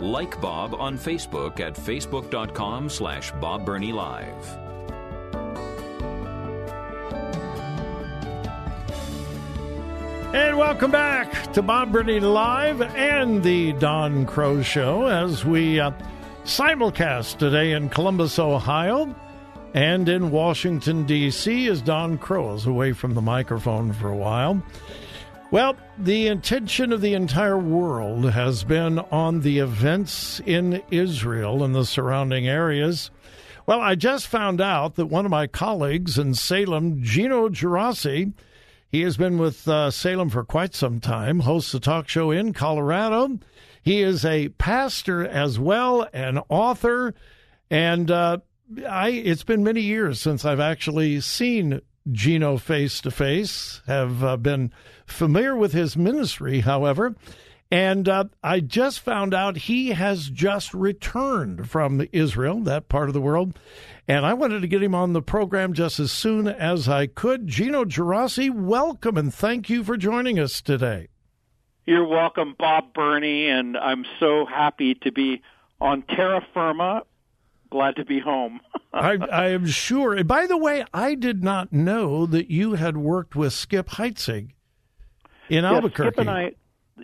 Like Bob on Facebook at facebook.com slash Bob Burney Live. And welcome back to Bob Burney Live and the Don Crow Show as we uh, simulcast today in Columbus, Ohio, and in Washington, D.C., as Don Crow is away from the microphone for a while. Well, the attention of the entire world has been on the events in Israel and the surrounding areas. Well, I just found out that one of my colleagues in Salem, Geno Geraci, he has been with uh, Salem for quite some time, hosts a talk show in Colorado. He is a pastor as well, an author, and uh, I. It's been many years since I've actually seen Geno face to face. Have uh, been familiar with his ministry, however. And uh, I just found out he has just returned from Israel, that part of the world. And I wanted to get him on the program just as soon as I could. Geno Geraci, welcome and thank you for joining us today. You're welcome, Bob Burney, and I'm so happy to be on terra firma. Glad to be home. I, I, am sure. And by the way, I did not know that you had worked with Skip Heitzig in yeah, Albuquerque. Skip and I,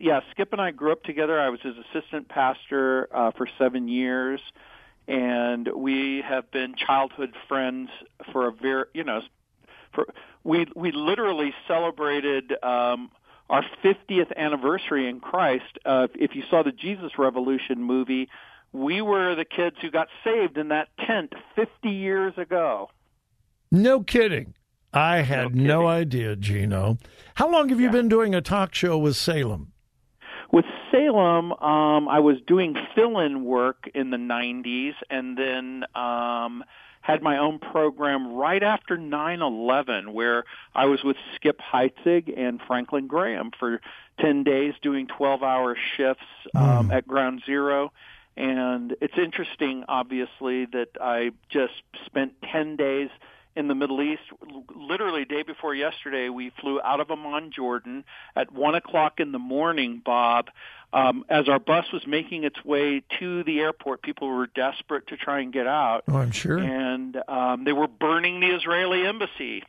yeah, Skip and I grew up together. I was his assistant pastor uh, for seven years, and we have been childhood friends for a very, you know, for we we literally celebrated um, our 50th anniversary in Christ. Uh, if you saw the Jesus Revolution movie, we were the kids who got saved in that tent 50 years ago. No kidding. I had no, no idea, Geno. How long have you yeah. been doing a talk show with Salem? With Salem, um, I was doing fill-in work in the 90s, and then um, had my own program right after 9/11, where I was with Skip Heitzig and Franklin Graham for 10 days, doing 12-hour shifts um, mm. at Ground Zero. And it's interesting, obviously, that I just spent 10 days in the Middle East. Literally, day before yesterday, we flew out of Amman, Jordan, at one o'clock in the morning. Bob, um, as our bus was making its way to the airport, people were desperate to try and get out. Oh, I'm sure. And um, they were burning the Israeli embassy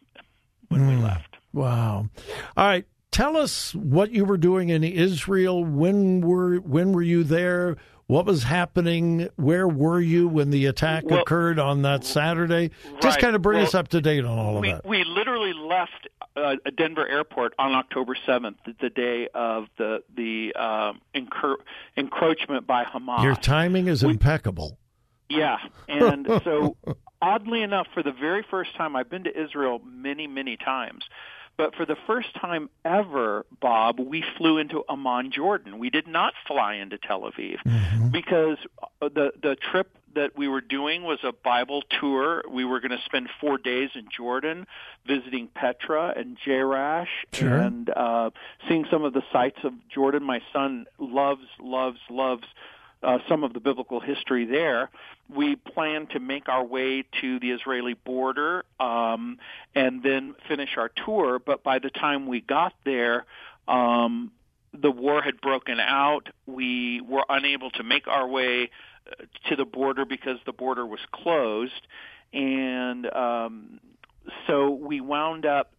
when mm. we left. Wow! All right, tell us what you were doing in Israel. When were when were you there? What was happening? Where were you when the attack well, occurred on that Saturday? Right. Just kind of bring well, us up to date on all of we, that. We literally left uh, Denver Airport on October 7th, the day of the the um, encro- encroachment by Hamas. Your timing is we, impeccable. Yeah, and so oddly enough, for the very first time, I've been to Israel many, many times. But for the first time ever, Bob, we flew into Amman, Jordan. We did not fly into Tel Aviv mm-hmm. because the the trip that we were doing was a Bible tour. We were going to spend four days in Jordan, visiting Petra and Jerash, sure. and uh, seeing some of the sights of Jordan. My son loves, loves, loves uh, some of the biblical history there. We plan to make our way to the Israeli border um, and then finish our tour. But by the time we got there, um, the war had broken out. We were unable to make our way uh, to the border because the border was closed, and um, so we wound up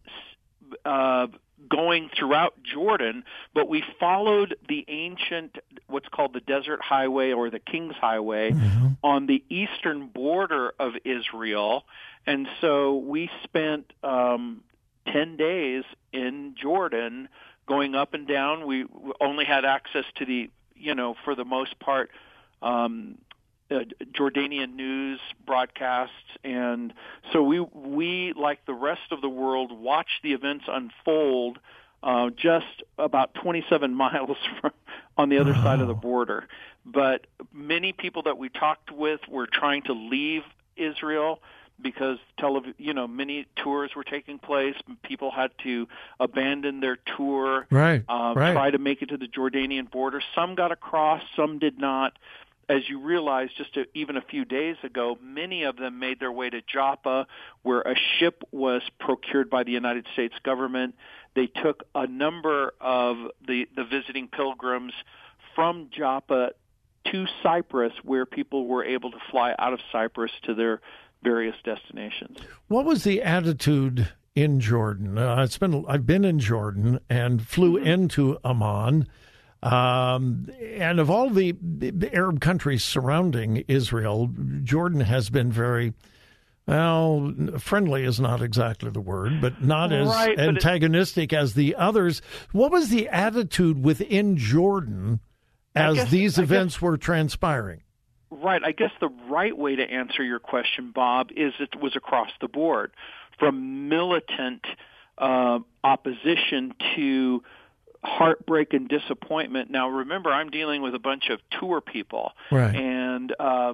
uh, going throughout Jordan, but we followed the ancient, what's called the Desert Highway or the King's Highway mm-hmm. on the eastern border of Israel. And so we spent um, 10 days in Jordan going up and down. We only had access to the, you know, for the most part, um, uh, Jordanian news broadcasts, and so we we like the rest of the world watch the events unfold uh, just about 27 miles from on the other side of the border. But many people that we talked with were trying to leave Israel because telev- you know many tours were taking place. People had to abandon their tour, right, uh, right. try to make it to the Jordanian border. Some got across, some did not. As you realize, just a, even a few days ago, many of them made their way to Joppa, where a ship was procured by the United States government. They took a number of the, the visiting pilgrims from Joppa to Cyprus, where people were able to fly out of Cyprus to their various destinations. What was the attitude in Jordan? Uh, it's been I've been in Jordan and flew mm-hmm. into Amman. Um, and of all the, Arab countries surrounding Israel, Jordan has been very well, friendly is not exactly the word, but not as right, antagonistic as the others. What was the attitude within Jordan as guess, these events guess, were transpiring? Right. I guess the right way to answer your question, Bob, is it was across the board from militant uh, opposition to heartbreak and disappointment. Now, remember, I'm dealing with a bunch of tour people, right. and uh,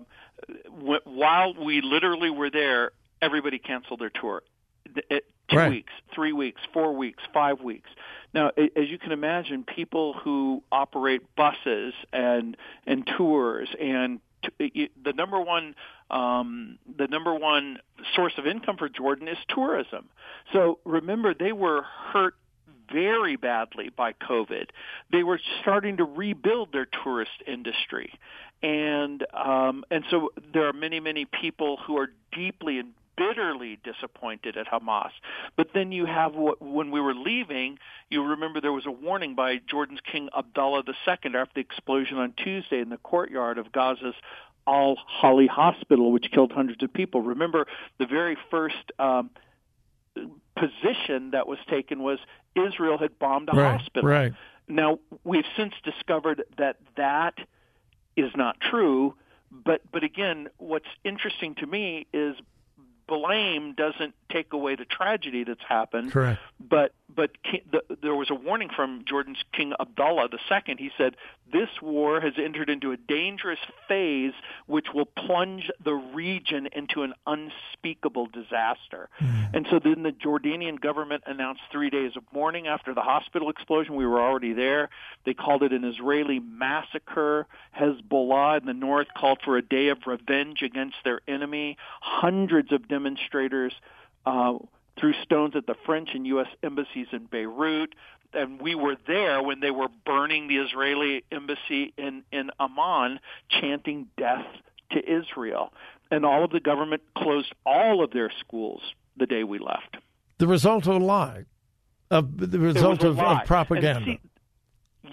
w- while we literally were there, everybody canceled their tour. It, two right. weeks, three weeks, four weeks, five weeks. Now, as you can imagine, people who operate buses and and tours and t- the number one um, the number one source of income for Jordan is tourism. So remember, they were hurt very badly by COVID. They were starting to rebuild their tourist industry, and um, and so there are many many people who are deeply and bitterly disappointed at Hamas. But then you have what, when we were leaving, you remember there was a warning by Jordan's King Abdullah II after the explosion on Tuesday in the courtyard of Gaza's Al Ahli Hospital, which killed hundreds of people. Remember, the very first um, position that was taken was Israel had bombed a right, hospital. Right. Now we've since discovered that that is not true. But but again, what's interesting to me is blame doesn't take away the tragedy that's happened. Correct. But but the, there was a warning from Jordan's King Abdullah II. He said this war has entered into a dangerous phase which will plunge the region into an unspeakable disaster. Mm. And so then the Jordanian government announced three days of mourning after the hospital explosion. We were already there. They called it an Israeli massacre. Hezbollah in the north called for a day of revenge against their enemy. Hundreds of demonstrators uh, threw stones at the French and U.S. embassies in Beirut. And we were there when they were burning the Israeli embassy in, in Amman, chanting death to Israel. And all of the government closed all of their schools the day we left. The result of a lie, of the result of, of, propaganda. See,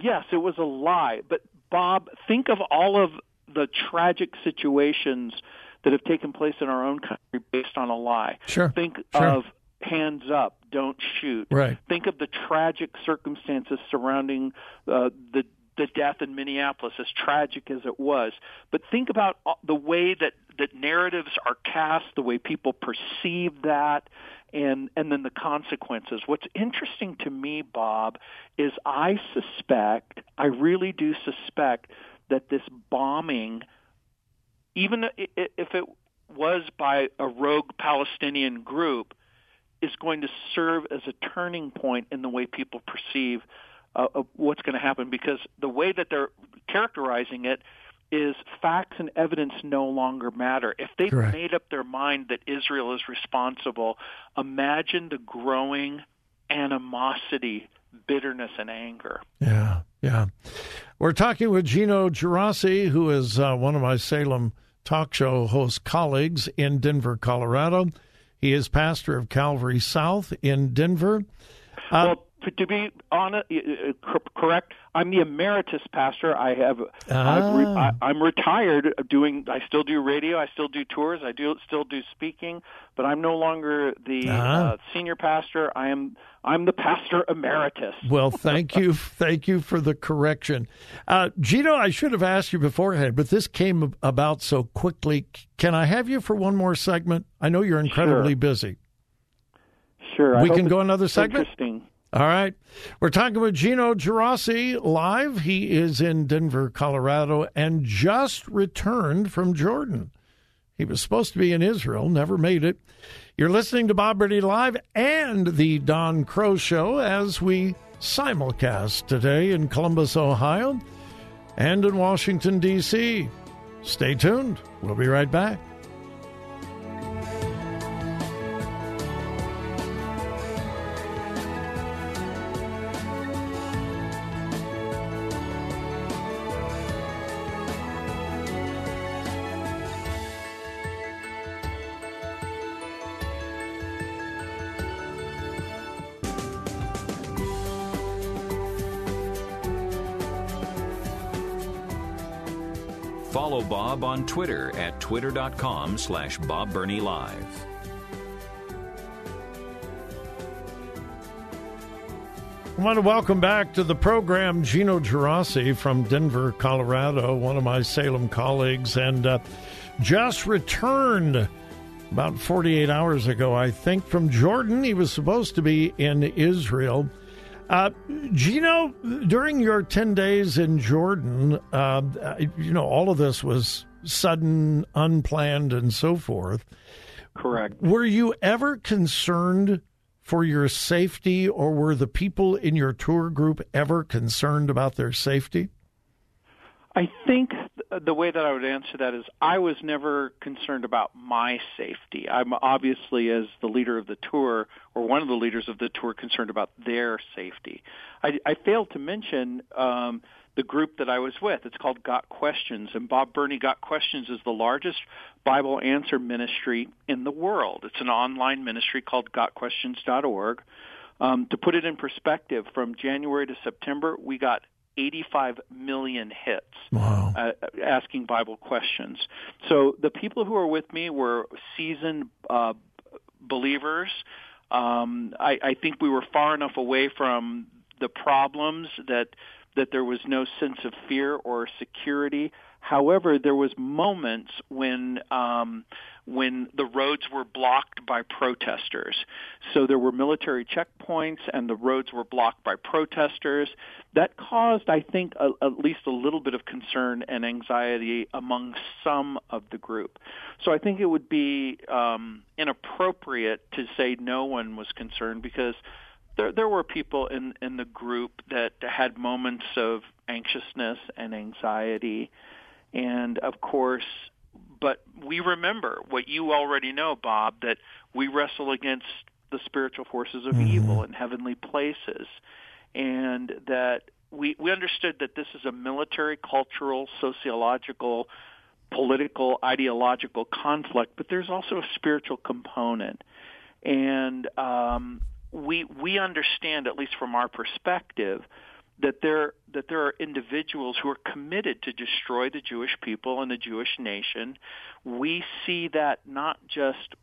yes, it was a lie. But Bob, think of all of the tragic situations that have taken place in our own country based on a lie. Sure. Think sure. of hands up, don't shoot. Right. Think of the tragic circumstances surrounding uh, the the death in Minneapolis, as tragic as it was. But think about the way that that narratives are cast, the way people perceive that, and and then the consequences. What's interesting to me, Bob, is I suspect, I really do suspect that this bombing, even if it was by a rogue Palestinian group, is going to serve as a turning point in the way people perceive uh, what's going to happen because the way that they're characterizing it is facts and evidence no longer matter. If they've Correct. made up their mind that Israel is responsible, imagine the growing animosity, bitterness, and anger. Yeah, yeah. We're talking with Geno Geraci, who is uh, one of my Salem talk show host colleagues in Denver, Colorado. He is pastor of Calvary South in Denver. Uh, well, to be honest, uh, correct, I'm the emeritus pastor. I have, ah. re, I, I'm retired. Doing, I still do radio. I still do tours. I do still do speaking, but I'm no longer the ah. uh, senior pastor. I am, I'm the pastor emeritus. Well, thank you, thank you for the correction, uh, Geno. I should have asked you beforehand, but this came about so quickly. Can I have you for one more segment? I know you're incredibly sure. busy. Sure. we can go another segment. Interesting. All right. We're talking with Geno Geraci live. He is in Denver, Colorado, and just returned from Jordan. He was supposed to be in Israel, never made it. You're listening to Bob Burney Live and the Don Crow Show as we simulcast today in Columbus, Ohio, and in Washington, D.C. Stay tuned. We'll be right back. Follow Bob on Twitter at twitter.com slash Bob Burney Live. I want to welcome back to the program Geno Geraci from Denver, Colorado, one of my Salem colleagues, and uh, just returned about 48 hours ago, I think, from Jordan. He was supposed to be in Israel. Uh, Geno, during your 10 days in Jordan, uh, you know, all of this was sudden, unplanned, and so forth. Correct. Were you ever concerned for your safety, or were the people in your tour group ever concerned about their safety? I think the way that I would answer that is I was never concerned about my safety. I'm obviously, as the leader of the tour, or one of the leaders of the tour, concerned about their safety. I, I failed to mention um, the group that I was with. It's called Got Questions, and Bob Burney Got Questions is the largest Bible answer ministry in the world. It's an online ministry called GotQuestions.org. Um, to put it in perspective, from January to September, we got 85 million hits wow. uh, asking Bible questions. So the people who were with me were seasoned uh, believers. Um, I, I think we were far enough away from the problems that that there was no sense of fear or security. However, there was moments when um, when the roads were blocked by protesters. So there were military checkpoints and the roads were blocked by protesters. That caused, I think, a, at least a little bit of concern and anxiety among some of the group. So I think it would be um, inappropriate to say no one was concerned because there there were people in in the group that had moments of anxiousness and anxiety and of course but we remember what you already know, Bob, that we wrestle against the spiritual forces of mm-hmm. evil in heavenly places, and that we we understood that this is a military, cultural, sociological, political, ideological conflict, but there's also a spiritual component, and um, we we understand, at least from our perspective, that there that there are individuals who are committed to destroy the Jewish people and the Jewish nation. We see that not just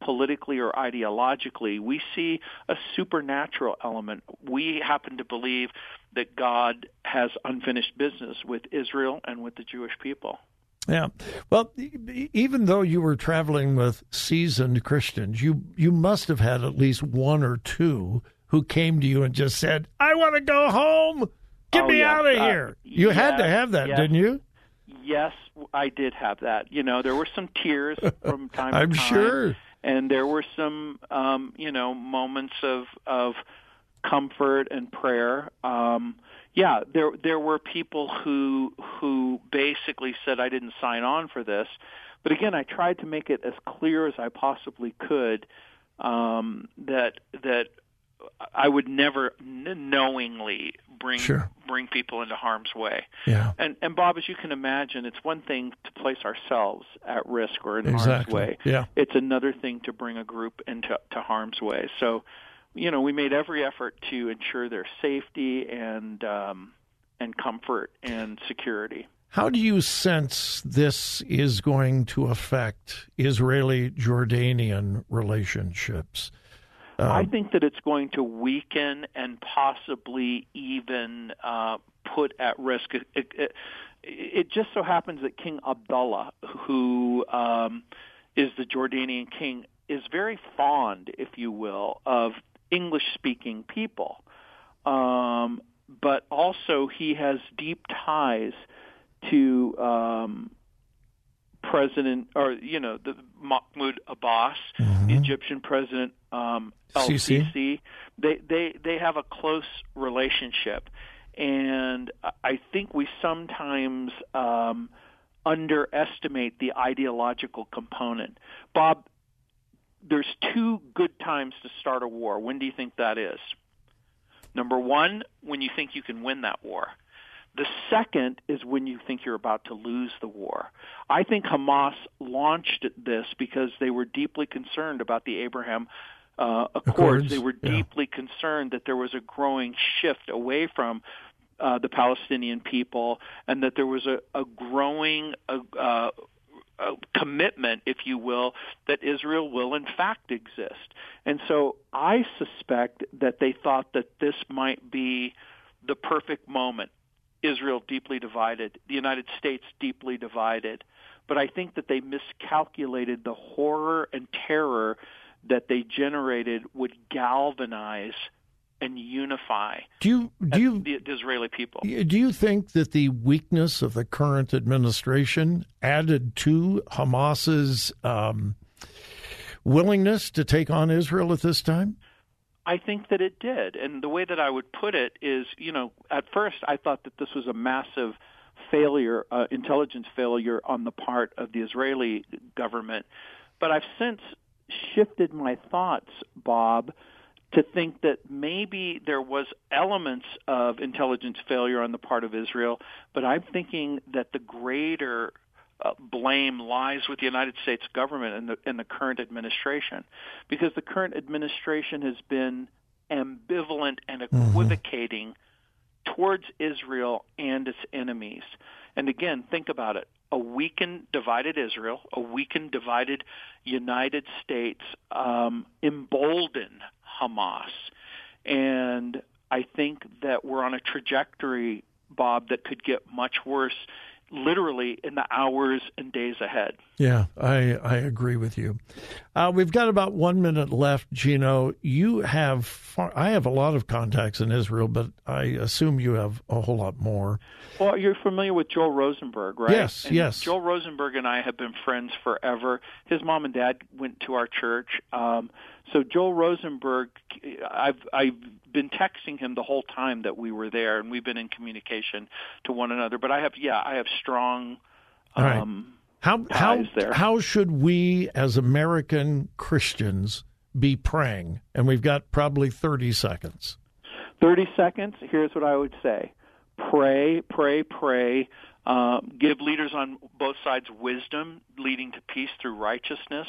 politically or ideologically. We see a supernatural element. We happen to believe that God has unfinished business with Israel and with the Jewish people. Yeah. Well, even though you were traveling with seasoned Christians, you you must have had at least one or two who came to you and just said, "I want to go home. Get oh, me yes. out of uh, here." You yes, had to have that, yes. didn't you? Yes, I did have that. You know, there were some tears from time I'm to time. sure. And there were some um, you know, moments of of comfort and prayer. Um yeah, there there were people who who basically said I didn't sign on for this. But again, I tried to make it as clear as I possibly could um, that that I would never knowingly bring sure. bring people into harm's way. Yeah. And and Bob, as you can imagine, it's one thing to place ourselves at risk or in exactly. harm's way. Yeah. It's another thing to bring a group into to harm's way. So you know, we made every effort to ensure their safety and um, and comfort and security. How do you sense this is going to affect Israeli Jordanian relationships? Um, I think that it's going to weaken and possibly even uh, put at risk. It, it, it, just so happens that King Abdullah, who um, is the Jordanian king, is very fond, if you will, of English-speaking people. Um, but also he has deep ties to um, President or you know the Mahmoud Abbas, mm-hmm. the Egyptian President um, El Sisi. They they they have a close relationship, and I think we sometimes um, underestimate the ideological component. Bob, there's two good times to start a war. When do you think that is? Number one, when you think you can win that war. The second is when you think you're about to lose the war. I think Hamas launched this because they were deeply concerned about the Abraham uh, Accords. Accords. They were yeah. deeply concerned that there was a growing shift away from uh, the Palestinian people, and that there was a, a growing uh, uh, commitment, if you will, that Israel will in fact exist. And so I suspect that they thought that this might be the perfect moment. Israel deeply divided, the United States deeply divided. But I think that they miscalculated the horror and terror that they generated would galvanize and unify do you, do you, the, the, Israeli people. Do you think that the weakness of the current administration added to Hamas's um, willingness to take on Israel at this time? I think that it did. And the way that I would put it is, you know, at first I thought that this was a massive failure, uh, intelligence failure on the part of the Israeli government. But I've since shifted my thoughts, Bob, to think that maybe there was elements of intelligence failure on the part of Israel, but I'm thinking that the greater uh, blame lies with the United States government and the, and the current administration, because the current administration has been ambivalent and mm-hmm. equivocating mm-hmm. towards Israel and its enemies. And again, think about it. A weakened, divided Israel, a weakened, divided United States um, embolden Hamas. And I think that we're on a trajectory, Bob, that could get much worse literally in the hours and days ahead. Yeah, I, I agree with you. Uh, we've got about one minute left, Geno. You have far, I have a lot of contacts in Israel, but I assume you have a whole lot more. Well, you're familiar with Joel Rosenberg, right? Yes, and yes. Joel Rosenberg and I have been friends forever. His mom and dad went to our church. Um, so Joel Rosenberg, I've I've been texting him the whole time that we were there, and we've been in communication to one another. But I have, yeah, I have strong. Um, how how there. how should we as American Christians be praying? And we've got probably thirty seconds. Thirty seconds. Here's what I would say: pray, pray, pray. Uh, give leaders on both sides wisdom, leading to peace through righteousness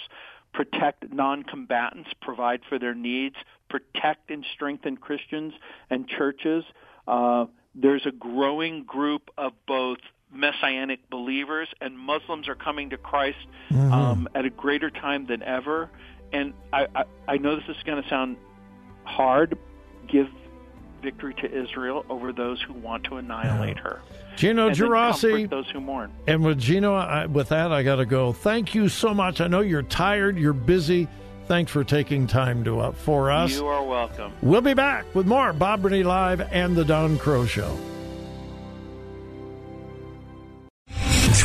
protect non-combatants, provide for their needs, protect and strengthen Christians and churches. Uh, there's a growing group of both messianic believers and Muslims are coming to Christ mm-hmm. um, at a greater time than ever. And I, I, I know this is going to sound hard. Give victory to Israel over those who want to annihilate her. Geno and Geraci, those who mourn. And with Geno, I, with that, I got to go. Thank you so much. I know you're tired, you're busy. Thanks for taking time to uh, for us. You are welcome. We'll be back with more Bob Burney Live and the Don Crow Show.